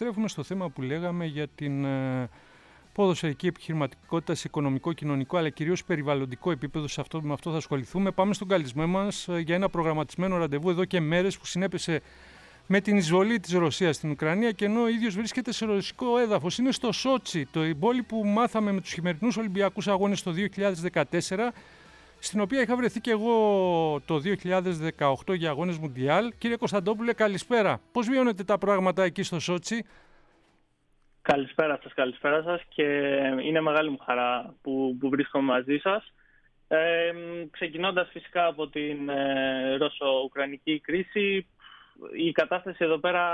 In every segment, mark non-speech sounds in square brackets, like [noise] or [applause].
Τρέφουμε στο θέμα που λέγαμε για την ε, ποδοσφαιρική επιχειρηματικότητα σε οικονομικό, κοινωνικό αλλά κυρίως περιβαλλοντικό επίπεδο. Σε αυτό, με αυτό θα ασχοληθούμε. Πάμε στον καλισμένο μας ε, για ένα προγραμματισμένο ραντεβού εδώ και μέρες που συνέπεσε με την εισβολή της Ρωσίας στην Ουκρανία και ενώ ο ίδιος βρίσκεται σε ρωσικό έδαφος. Είναι στο Σότσι, το πόλη που μάθαμε με τους χειμερινούς Ολυμπιακούς Αγώνες το 2014 στην οποία είχα βρεθεί και εγώ το 2018 για αγώνες Μουντιάλ. Κύριε Κωνσταντόπουλε, καλησπέρα. Πώς βιώνετε τα πράγματα εκεί στο Σότσι; Καλησπέρα σας, καλησπέρα σας και είναι μεγάλη μου χαρά που, που βρίσκομαι μαζί σας. Ε, ξεκινώντας φυσικά από την ε, Ρώσο-Ουκρανική κρίση, η κατάσταση εδώ πέρα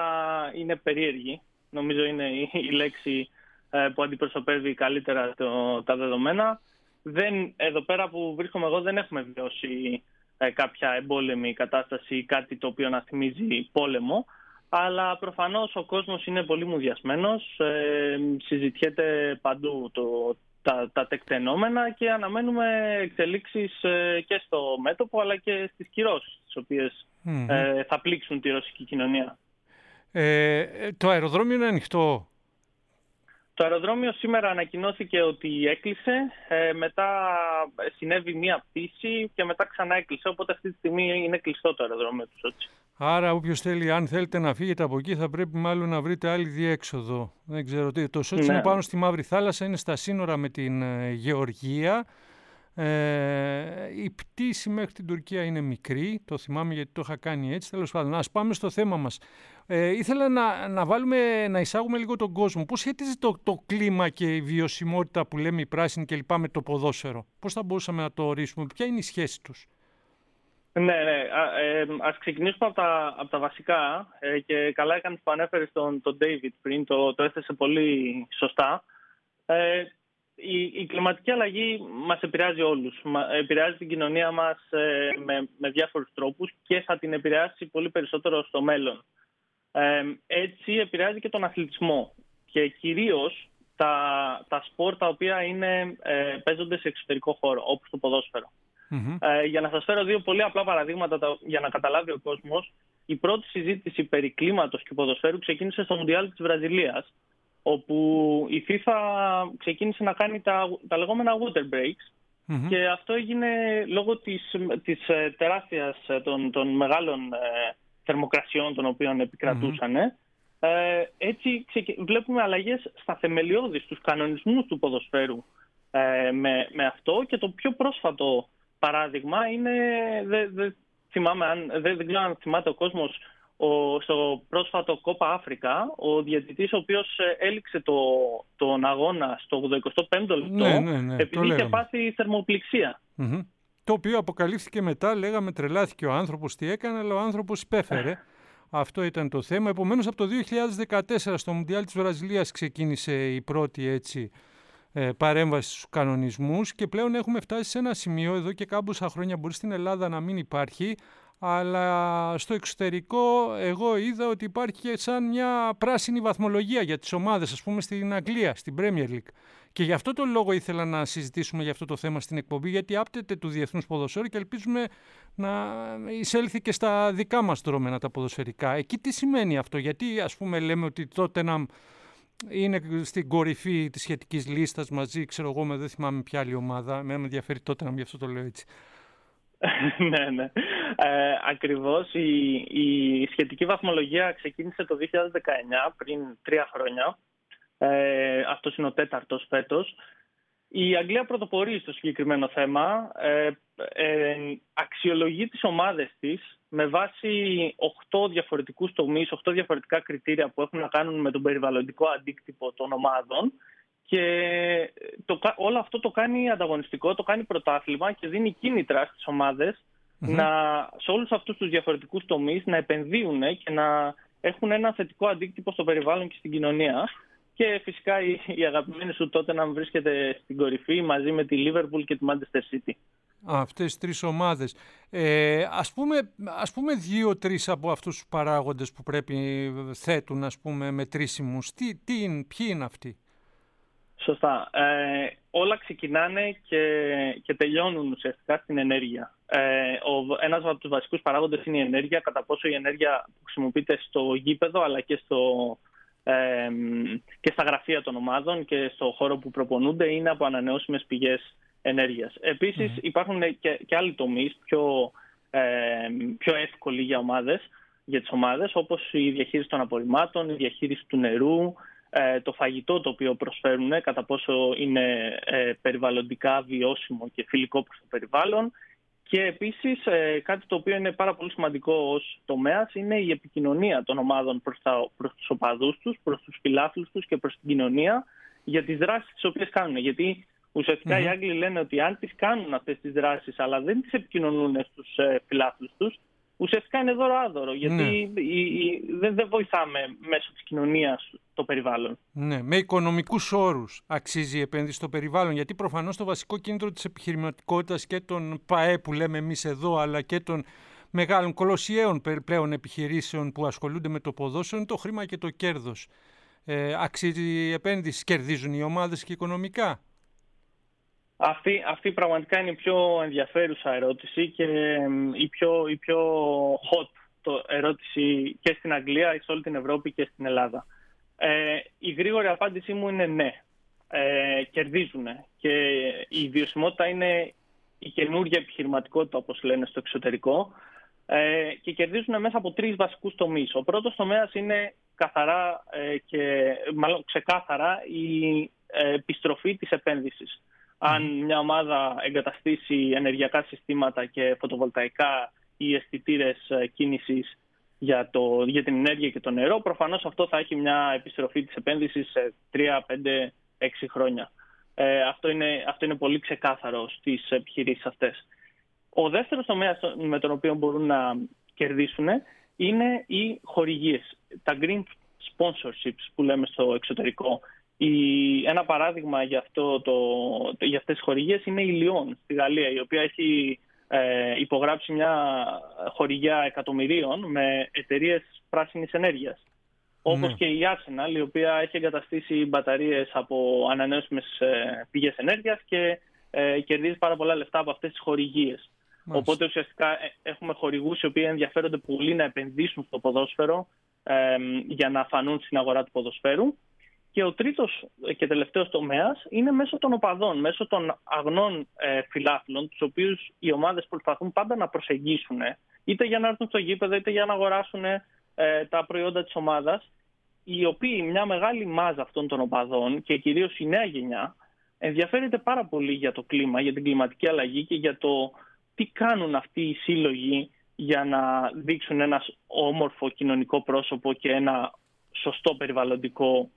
είναι περίεργη. Νομίζω είναι η, λέξη ε, που αντιπροσωπεύει καλύτερα το, τα δεδομένα δεν, εδώ πέρα που βρίσκομαι εγώ δεν έχουμε βιώσει ε, κάποια εμπόλεμη κατάσταση ή κάτι το οποίο να θυμίζει πόλεμο. Αλλά προφανώς ο κόσμος είναι πολύ μουδιασμένος, ε, συζητιέται παντού το, τα, τα τεκτενόμενα και αναμένουμε εξελίξεις ε, και στο μέτωπο αλλά και στις κυρώσεις τις οποιες ε, θα πλήξουν τη ρωσική κοινωνία. Ε, το αεροδρόμιο είναι ανοιχτό; Το αεροδρόμιο σήμερα ανακοινώθηκε ότι έκλεισε, ε, μετά συνέβη μία πτήση και μετά ξανά έκλεισε, οπότε αυτή τη στιγμή είναι κλειστό το αεροδρόμιο του Σότσι. Άρα όποιος θέλει, αν θέλετε να φύγετε από εκεί θα πρέπει μάλλον να βρείτε άλλη διέξοδο. Δεν ξέρω τι. Το Σότσι ναι. είναι πάνω στη Μαύρη Θάλασσα, είναι στα σύνορα με την ε, Γεωργία. Ε, η πτήση μέχρι την Τουρκία είναι μικρή, το θυμάμαι γιατί το είχα κάνει έτσι. Τέλος πάντων, ας πάμε στο θέμα μας. Ε, ήθελα να, να, βάλουμε, να εισάγουμε λίγο τον κόσμο. Πώς σχετίζει το, το κλίμα και η βιωσιμότητα που λέμε η πράσινη κλπ. με το ποδόσφαιρο; Πώς θα μπορούσαμε να το ορίσουμε, ποια είναι η σχέση τους; Ναι, ναι. Α, ε, ας ξεκινήσουμε από τα, από τα βασικά ε, και καλά έκανες που ανέφερες τον, τον David πριν, το, το έθεσε πολύ σωστά. Ε, η, η κλιματική αλλαγή μας επηρεάζει όλους. Επηρεάζει την κοινωνία μας ε, με, με διάφορους τρόπους και θα την επηρεάσει πολύ περισσότερο στο μέλλον. Ε, έτσι επηρεάζει και τον αθλητισμό και κυρίως τα, τα σπορ τα οποία είναι, ε, παίζονται σε εξωτερικό χώρο, όπως το ποδοσφαιρο Ε, για να σας φέρω δύο πολύ απλά παραδείγματα για να καταλάβει ο κόσμος, η πρώτη συζήτηση περί κλίματος και ποδοσφαίρου ξεκίνησε στο Μουντιάλ της Βραζιλίας, όπου η FIFA ξεκίνησε να κάνει τα, τα λεγόμενα water breaks. Και αυτό έγινε λόγω της, της ε, τεράστιας ε, των, των μεγάλων ε, θερμοκρασιών των οποίων επικρατούσαν. Ε, έτσι βλέπουμε αλλαγές στα θεμελιώδη, στους κανονισμούς του ποδοσφαίρου με, με αυτό. Και το πιο πρόσφατο παράδειγμα είναι, δεν, θυμάμαι αν, δεν, δεν ξέρω αν θυμάται ο κόσμος ο, στο πρόσφατο Κόπα Αφρικα, ο διαιτητής ο οποίος ε, έληξε το, τον αγώνα στο 85ο λεπτό ναι, ναι, ναι, επειδή είχε πάθει Το οποίο αποκαλύφθηκε μετά, λέγαμε τρελάθηκε ο άνθρωπος τι έκανε, αλλά ο άνθρωπος υπέφερε. Αυτό ήταν το θέμα. Επομένως από το 2014 στο Μουντιάλ της Βραζιλίας ξεκίνησε η πρώτη έτσι ε, παρέμβαση στους κανονισμούς και πλέον έχουμε φτάσει σε ένα σημείο εδώ και κάμποσα χρόνια μπορεί στην Ελλάδα να μην υπάρχει αλλά στο εξωτερικό εγώ είδα ότι υπάρχει και σαν μια πράσινη βαθμολογία για τις ομάδες, ας πούμε στην Αγγλία, στην Premier League. Και γι' αυτό το λόγο ήθελα να συζητήσουμε για αυτό το θέμα στην εκπομπή, γιατί άπτεται του Διεθνούς Ποδοσφαίρου και ελπίζουμε να εισέλθει και στα δικά μας δρόμενα τα ποδοσφαιρικά. Εκεί τι σημαίνει αυτό, γιατί ας πούμε λέμε ότι τότε να είναι στην κορυφή της σχετικής λίστας μαζί, ξέρω εγώ, με δεν θυμάμαι ποια άλλη ομάδα, με ενδιαφέρει τότε να γι' αυτό το λέω έτσι. [laughs] ναι, ναι. Ε, ακριβώς. Η, η σχετική βαθμολογία ξεκίνησε το 2019, πριν τρία χρόνια. Ε, αυτός είναι ο τέταρτος φέτος. Η Αγγλία πρωτοπορεί στο συγκεκριμένο θέμα. Ε, ε, αξιολογεί τις ομάδες της με βάση 8 διαφορετικούς τομείς, 8 διαφορετικά κριτήρια που έχουν να κάνουν με τον περιβαλλοντικό αντίκτυπο των ομάδων και το, όλο αυτό το κάνει ανταγωνιστικό, το κάνει πρωτάθλημα και δίνει κίνητρα στις ομαδες να, σε όλους αυτούς τους διαφορετικούς τομείς να επενδύουν και να έχουν ένα θετικό αντίκτυπο στο περιβάλλον και στην κοινωνία. Και φυσικά η, η αγαπημένη σου τότε να βρίσκεται στην κορυφή μαζί με τη Liverpool και τη Manchester City. Αυτές τις τρεις ομάδες. Ε, ας πούμε, ας πούμε δύο-τρεις από αυτούς τους παράγοντες που πρέπει θέτουν ας πούμε μετρήσιμους. Τι, τι, ποιοι είναι αυτοί; Σωστά. Ε, όλα ξεκινάνε και, και τελειώνουν ουσιαστικά στην ενέργεια. Ε, ο, ένας από τους βασικούς παράγοντες είναι η ενέργεια, κατά πόσο η ενέργεια που χρησιμοποιείται στο γήπεδο αλλά και στο, και στα γραφεία των ομάδων και στο χώρο που προπονούνται είναι από ανανεώσιμες πηγές ενέργειας. υπάρχουν και, και άλλοι τομείς πιο, πιο εύκολοι για ομάδες, για τις ομάδες όπως η διαχείριση των απορριμμάτων, η διαχείριση του νερού, ε, το φαγητό το οποίο προσφέρουν, κατά πόσο είναι ε, περιβαλλοντικά βιώσιμο και φιλικό προς το περιβάλλον και επίσης ε, κάτι το οποίο είναι πάρα πολύ σημαντικό ως τομέας είναι η επικοινωνία των ομάδων προς, τα, προς τους οπαδούς τους, προς τους φιλάθλους τους και προς την κοινωνία για τις δράσεις τις οποίες κάνουν. Γιατί ουσιαστικά οι Άγγλοι λένε ότι αν τις κάνουν αυτές τις δράσεις αλλά δεν τις επικοινωνούν στους ε, φιλάθλους τους, ουσιαστικά είναι δώρο άδωρο, γιατί ναι. δεν, δεν βοηθάμε μέσω της κοινωνίας το περιβάλλον. Ναι, με οικονομικούς όρους αξίζει η επένδυση στο περιβάλλον, γιατί προφανώς το βασικό κίνητρο της επιχειρηματικότητας και των ΠΑΕ που λέμε εμείς εδώ, αλλά και των μεγάλων κολοσιαίων πλέον επιχειρήσεων που ασχολούνται με το ποδόσφαιρο είναι το χρήμα και το κέρδος. Ε, αξίζει η επένδυση, κερδίζουν οι ομάδες και οικονομικά. Αυτή, αυτή πραγματικά είναι η πιο ενδιαφέρουσα ερώτηση και η πιο, η πιο hot το ερώτηση και στην Αγγλία, σε όλη την Ευρώπη και στην Ελλάδα. Ε, η γρήγορη απάντησή μου είναι ναι. Ε, κερδίζουν και η βιωσιμότητα είναι η καινούργια επιχειρηματικότητα όπως λένε στο εξωτερικό ε, και κερδίζουν μέσα από τρεις βασικούς τομείς. Ο πρώτος τομέας είναι καθαρά ε, και μάλλον ξεκάθαρα η ε, επιστροφή της επένδυσης αν μια ομάδα εγκαταστήσει ενεργειακά συστήματα και φωτοβολταϊκά ή αισθητήρες ε, κίνησης για, το, για την ενέργεια και το νερό, προφανώς αυτό θα έχει μια επιστροφή της επένδυσης σε 3, 5, 6 χρόνια. Ε, αυτό, είναι, αυτό είναι πολύ ξεκάθαρο στις επιχειρήσεις αυτές. Ο δεύτερος τομέας με τον οποίο μπορούν να κερδίσουν είναι οι χορηγίες, τα green sponsorships που λέμε στο εξωτερικό. Η, ένα παράδειγμα για, αυτό το, για αυτές τις χορηγίες είναι η Λιόν στη Γαλλία, η οποία έχει ε, υπογράψει μια χορηγία εκατομμυρίων με εταιρείες πράσινης ενέργειας. Όπως ναι. και η Arsenal, η οποία έχει εγκαταστήσει μπαταρίες από ανανεώσιμες ε, πηγές ενέργειας και ε, κερδίζει πάρα πολλά λεφτά από αυτές τις χορηγίες. Οπότε ουσιαστικά ε, έχουμε χορηγούς οι οποίοι ενδιαφέρονται πολύ να επενδύσουν στο ποδόσφαιρο ε, για να φανούν στην αγορά του ποδοσφαίρου. Και ο τρίτος και τελευταίος τομέας είναι μέσω των οπαδών, μέσω των αγνών ε, φιλάθλων, τους οποίους οι ομάδες προσπαθούν πάντα να προσεγγίσουν, είτε για να έρθουν στο γήπεδο, είτε για να αγοράσουν ε, τα προϊόντα της ομάδας, οι οποίοι μια μεγάλη μάζα αυτών των οπαδών και κυρίως η νέα γενιά ενδιαφέρεται πάρα πολύ για το κλίμα, για την κλιματική αλλαγή και για το τι κάνουν αυτοί οι σύλλογοι για να δείξουν ένα όμορφο κοινωνικό πρόσωπο και ένα σωστό περιβαλλοντικό ε,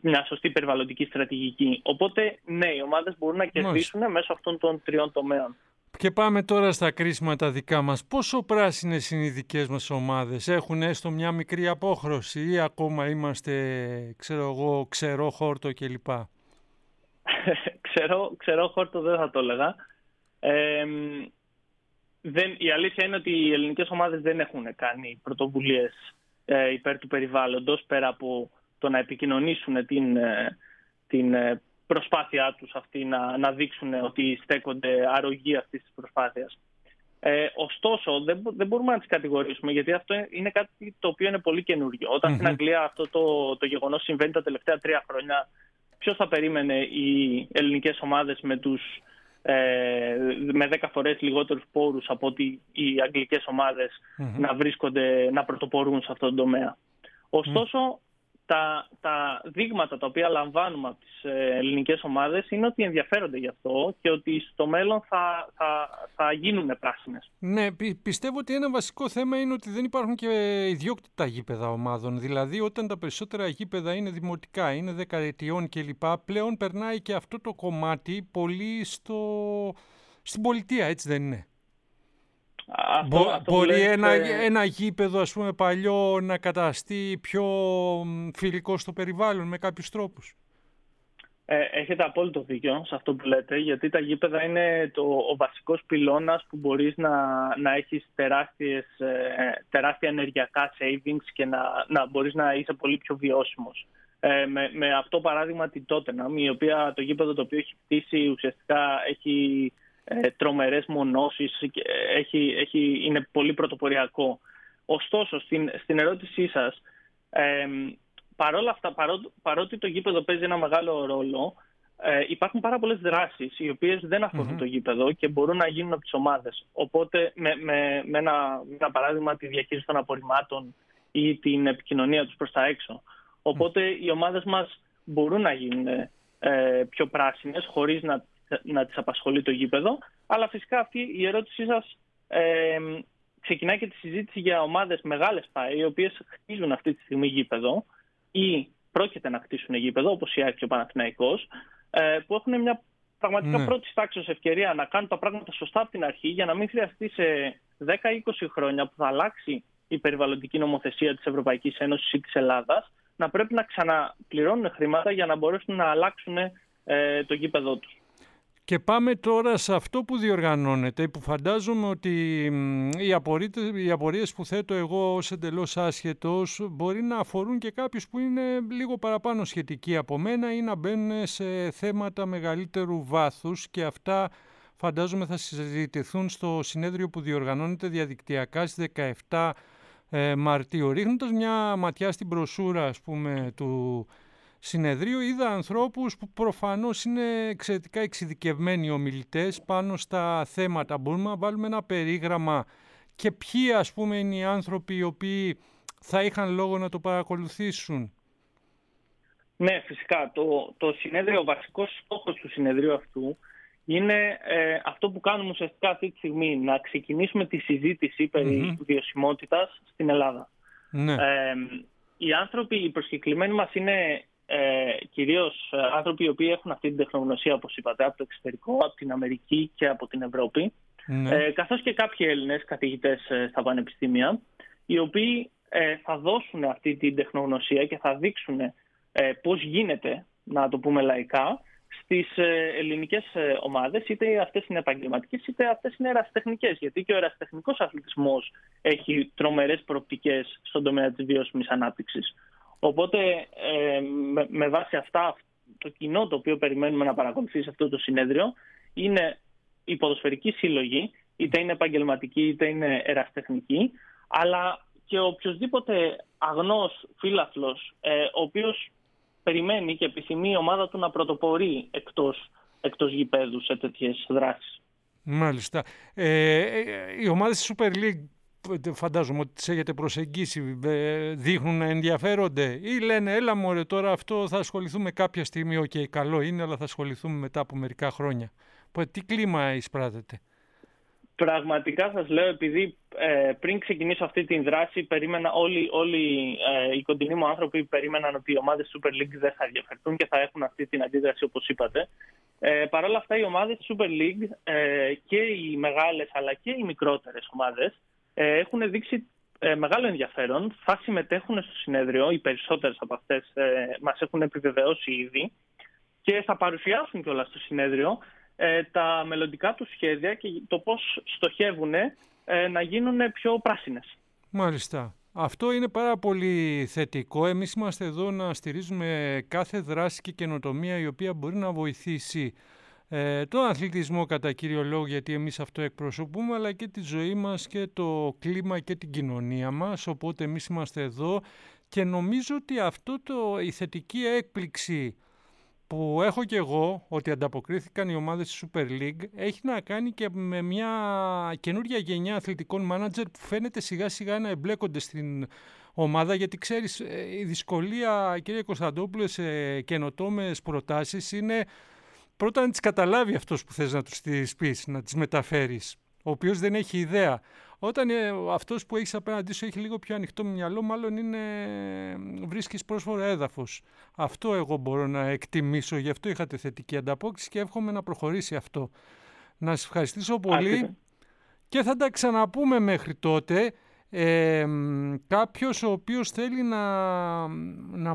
μια σωστή περιβαλλοντική στρατηγική. Οπότε, ναι, οι ομάδες μπορούν να κερδίσουν μέσω αυτών των τριών τομέων. Και πάμε τώρα στα κρίσιμα τα δικά μας. Πόσο πράσινες είναι οι δικές μας ομάδες; Έχουν έστω μια μικρή απόχρωση ή ακόμα είμαστε, ξέρω εγώ, ξερό χόρτο κλπ; [laughs] ξερό, ξερό χόρτο δεν θα το έλεγα. Ε, δεν, η αλήθεια είναι ότι οι ελληνικές ομάδες δεν έχουν κάνει πρωτοβουλίες ε, υπέρ του περιβάλλοντος πέρα από το να επικοινωνήσουν την, ε, την ε, προσπάθειά τους αυτή να, να δείξουν ότι στέκονται αρρωγοί αυτής της προσπάθειας. Ε, ωστόσο, δεν, δεν μπορούμε να τις κατηγορήσουμε γιατί αυτό είναι κάτι το οποίο είναι πολύ καινούργιο. στην Αγγλία αυτό το, το γεγονός συμβαίνει τα τελευταία τρία χρόνια, ποιος θα περίμενε οι ελληνικές ομάδες με, τους, ε, με 10 φορές λιγότερους πόρους από ότι οι αγγλικές να βρίσκονται, να πρωτοπορούν σε αυτόν τον τομέα. Ωστόσο, τα, τα δείγματα τα οποία λαμβάνουμε από τις ε, ελληνικές ομάδες είναι ότι ενδιαφέρονται γι' αυτό και ότι στο μέλλον θα, θα, θα γίνουν πράσινες. Ναι, πιστεύω ότι ένα βασικό θέμα είναι ότι δεν υπάρχουν και ιδιόκτητα γήπεδα ομάδων. Δηλαδή όταν τα περισσότερα γήπεδα είναι δημοτικά, είναι δεκαετιών κλπ. Πλέον περνάει και αυτό το κομμάτι πολύ στο... στην πολιτεία, έτσι δεν είναι; Αυτό, μπορεί ένα, ένα γήπεδο ας πούμε παλιό να καταστεί πιο φιλικό στο περιβάλλον με κάποιους τρόπους. Ε, έχετε απόλυτο δίκιο σε αυτό που λέτε, γιατί τα γήπεδα είναι το, ο βασικός πυλώνας που μπορείς να, να έχεις τεράστιες, ε, τεράστια ενεργειακά savings και να, να μπορείς να είσαι πολύ πιο βιώσιμος. Ε, με, με αυτό παράδειγμα την Tottenham, η οποία το γήπεδο το οποίο έχει χτίσει ουσιαστικά έχει ε, τρομερές μονώσεις, έχει, έχει, είναι πολύ πρωτοποριακό. Ωστόσο, στην, στην ερώτησή σας, παρόλα αυτά, παρότι το γήπεδο παίζει ένα μεγάλο ρόλο, ε, υπάρχουν πάρα πολλές δράσεις οι οποίες δεν αφορουν το γήπεδο και μπορούν να γίνουν από τις ομάδες. Οπότε, με, με, με, ένα, ένα παράδειγμα, τη διαχείριση των απορριμμάτων ή την επικοινωνία τους προς τα έξω. Οπότε, οι ομάδες μας μπορούν να γίνουν ε, πιο πράσινες χωρίς να, να τις απασχολεί το γήπεδο. Αλλά φυσικά αυτή η ερώτησή σας ε, ξεκινάει και τη συζήτηση για ομάδες μεγάλες ΠΑΕ, οι οποίες χτίζουν αυτή τη στιγμή γήπεδο ή πρόκειται να χτίσουν γήπεδο, όπως η ΑΕΚ και ο Παναθηναϊκός, ε, που έχουν μια πραγματικά ναι. πρώτης τάξης ευκαιρία να κάνουν τα πράγματα σωστά από την αρχή για να μην χρειαστεί σε 10-20 χρόνια που θα αλλάξει η περιβαλλοντική νομοθεσία της Ευρωπαϊκής Ένωσης ή της Ελλάδας να πρέπει να ξαναπληρώνουν χρήματα για να μπορέσουν να αλλάξουν ε, το γήπεδό τους. Και πάμε τώρα σε αυτό που διοργανώνεται, που φαντάζομαι ότι οι, οι απορίες που θέτω εγώ ως εντελώς άσχετος μπορεί να αφορούν και κάποιους που είναι λίγο παραπάνω σχετικοί από μένα ή να μπαίνουν σε θέματα μεγαλύτερου βάθους και αυτά φαντάζομαι θα συζητηθούν στο συνέδριο που διοργανώνεται διαδικτυακά στις 17 ε, Μαρτίου. Ρίχνοντας μια ματιά στην προσούρα ας πούμε, του συνεδρίου είδα ανθρώπους που προφανώς είναι εξαιρετικά εξειδικευμένοι ομιλητές πάνω στα θέματα. Μπορούμε να βάλουμε ένα περίγραμμα και ποιοι ας πούμε είναι οι άνθρωποι οι οποίοι θα είχαν λόγο να το παρακολουθήσουν; Ναι, φυσικά. Το, το συνέδριο, ο βασικός στόχος του συνεδρίου αυτού είναι ε, αυτό που κάνουμε ουσιαστικά αυτή τη στιγμή, να ξεκινήσουμε τη συζήτηση περί mm βιωσιμότητας στην Ελλάδα. Ναι. Ε, οι άνθρωποι, οι προσκεκλημένοι μας είναι ε, κυρίως ε, άνθρωποι οι οποίοι έχουν αυτή την τεχνογνωσία, όπως είπατε, από το εξωτερικό, από την Αμερική και από την Ευρώπη, ναι. ε, καθώς και κάποιοι Έλληνες καθηγητές ε, στα πανεπιστήμια, οι οποίοι ε, θα δώσουν αυτή την τεχνογνωσία και θα δείξουν ε, πώς γίνεται, να το πούμε λαϊκά, στις ελληνικές ομάδες, είτε αυτές είναι επαγγελματικές, είτε αυτές είναι ερασιτεχνικές, γιατί και ο ερασιτεχνικός αθλητισμός έχει τρομερές προοπτικές στον τομέα της βιώσιμης ανάπτυξης. Οπότε ε, με, βάση αυτά το κοινό το οποίο περιμένουμε να παρακολουθήσει αυτό το συνέδριο είναι η ποδοσφαιρική σύλλογη, είτε είναι επαγγελματική είτε είναι εραστεχνική, αλλά και οποιοδήποτε αγνός φίλαθλος, ε, ο οποίος περιμένει και επιθυμεί η ομάδα του να πρωτοπορεί εκτός, εκτός γηπέδου σε τέτοιες δράσεις. Μάλιστα. Ε, ε η ομάδα της Super League φαντάζομαι ότι τις έχετε προσεγγίσει, ε, δείχνουν να ενδιαφέρονται ή λένε έλα μωρέ τώρα αυτό θα ασχοληθούμε κάποια στιγμή, okay, okay, καλό είναι αλλά θα ασχοληθούμε μετά από μερικά χρόνια. Τι κλίμα εισπράττετε; Πραγματικά σας λέω, επειδή ε, πριν ξεκινήσω αυτή την δράση, περίμενα όλοι, όλοι ε, οι κοντινοί μου άνθρωποι περίμεναν ότι οι ομάδες Super League δεν θα ενδιαφερθούν και θα έχουν αυτή την αντίδραση όπως είπατε. Ε, Παρ' όλα αυτά οι ομάδες Super League ε, και οι μεγάλες αλλά και οι μικρότερες ομάδες ε, έχουν δείξει ε, μεγάλο ενδιαφέρον. Θα συμμετέχουν στο συνέδριο, οι περισσότερες από αυτές ε, μας έχουν επιβεβαιώσει ήδη και θα παρουσιάσουν κιόλας στο συνέδριο τα μελλοντικά τους σχέδια και το πώς στοχεύουν να γίνουν πιο πράσινες. Μάλιστα. Αυτό είναι πάρα πολύ θετικό. Εμείς είμαστε εδώ να στηρίζουμε κάθε δράση και καινοτομία η οποία μπορεί να βοηθήσει ε, τον αθλητισμό κατά κύριο λόγο γιατί εμείς αυτό εκπροσωπούμε αλλά και τη ζωή μας και το κλίμα και την κοινωνία μας οπότε εμείς είμαστε εδώ και νομίζω ότι αυτό το, η θετική έκπληξη που έχω και εγώ ότι ανταποκρίθηκαν οι ομάδες της Super League έχει να κάνει και με μια καινούργια γενιά αθλητικών μάνατζερ που φαίνεται σιγά σιγά να εμπλέκονται στην ομάδα γιατί ξέρεις ε, η δυσκολία κύριε Κωνσταντόπουλε σε καινοτόμες προτάσεις είναι πρώτα να τις καταλάβει αυτός που θες να τους τις πεις, να τις μεταφέρεις, ο οποίος δεν έχει ιδέα. Όταν ε, αυτός που έχεις απέναντί σου έχει λίγο πιο ανοιχτό μυαλό, μάλλον είναι, βρίσκεις πρόσφορο έδαφος. Αυτό εγώ μπορώ να εκτιμήσω, γι' αυτό είχατε θετική ανταπόκριση και εύχομαι να προχωρήσει αυτό. Να σας ευχαριστήσω πολύ και θα τα ξαναπούμε μέχρι τότε. Ε, κάποιος ο οποίος θέλει να, να ε,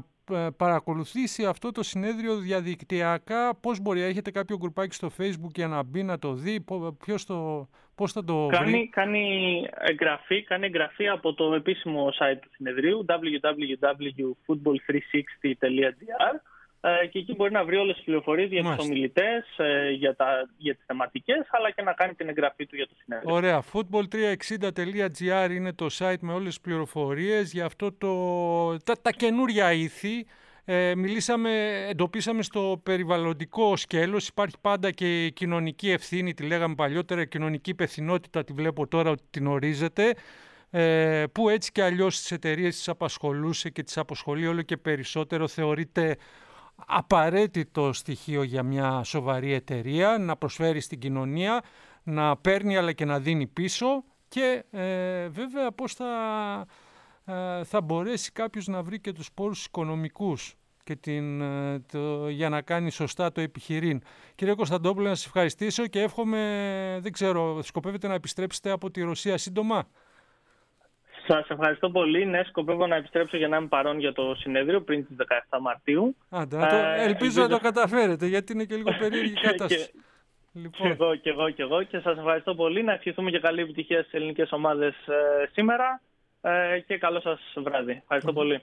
παρακολουθήσει αυτό το συνέδριο διαδικτυακά, πώς μπορεί, έχετε κάποιο γκρουπάκι στο facebook για να μπει να το δει, ποιος το, πώς θα το κάνει, βρει; Κάνει εγγραφή, κάνει εγγραφή από το επίσημο site του συνεδρίου www.football360.gr ε, και εκεί μπορεί να βρει όλες τις πληροφορίες για τους ομιλητές, ε, για, τα, για τις θεματικές, αλλά και να κάνει την εγγραφή του για το συνέδριο. Ωραία. football360.gr είναι το site με όλες τις πληροφορίες για αυτό το, τα, τα καινούρια ήθη. Ε, μιλήσαμε, εντοπίσαμε στο περιβαλλοντικό σκέλος, υπάρχει πάντα και η κοινωνική ευθύνη, τη λέγαμε παλιότερα, η κοινωνική υπευθυνότητα, τη βλέπω τώρα ότι την ορίζεται, ε, που έτσι και αλλιώς τις εταιρείες τις απασχολούσε και τις αποσχολεί όλο και περισσότερο, θεωρείται απαραίτητο στοιχείο για μια σοβαρή εταιρεία να προσφέρει στην κοινωνία, να παίρνει αλλά και να δίνει πίσω και ε, βέβαια πώς θα, ε, θα μπορέσει κάποιος να βρει και τους πόρους οικονομικούς και την, ε, το, για να κάνει σωστά το επιχειρήν. Κύριε Κωνσταντόπουλο, να σας ευχαριστήσω και εύχομαι, δεν ξέρω, σκοπεύετε να επιστρέψετε από τη Ρωσία σύντομα; Σας ευχαριστώ πολύ. Ναι, σκοπεύω να επιστρέψω για να είμαι παρόν για το συνέδριο πριν τις 17 Μαρτίου. Άντε, ε, ελπίζω, να το καταφέρετε, γιατί είναι και λίγο [laughs] περίεργη η κατάσταση. λοιπόν. Και εγώ και εγώ και εγώ και σας ευχαριστώ πολύ. Να ευχηθούμε και καλή επιτυχία στις ελληνικές ομάδες ε, σήμερα ε, και καλό σας βράδυ. Ευχαριστώ πολύ.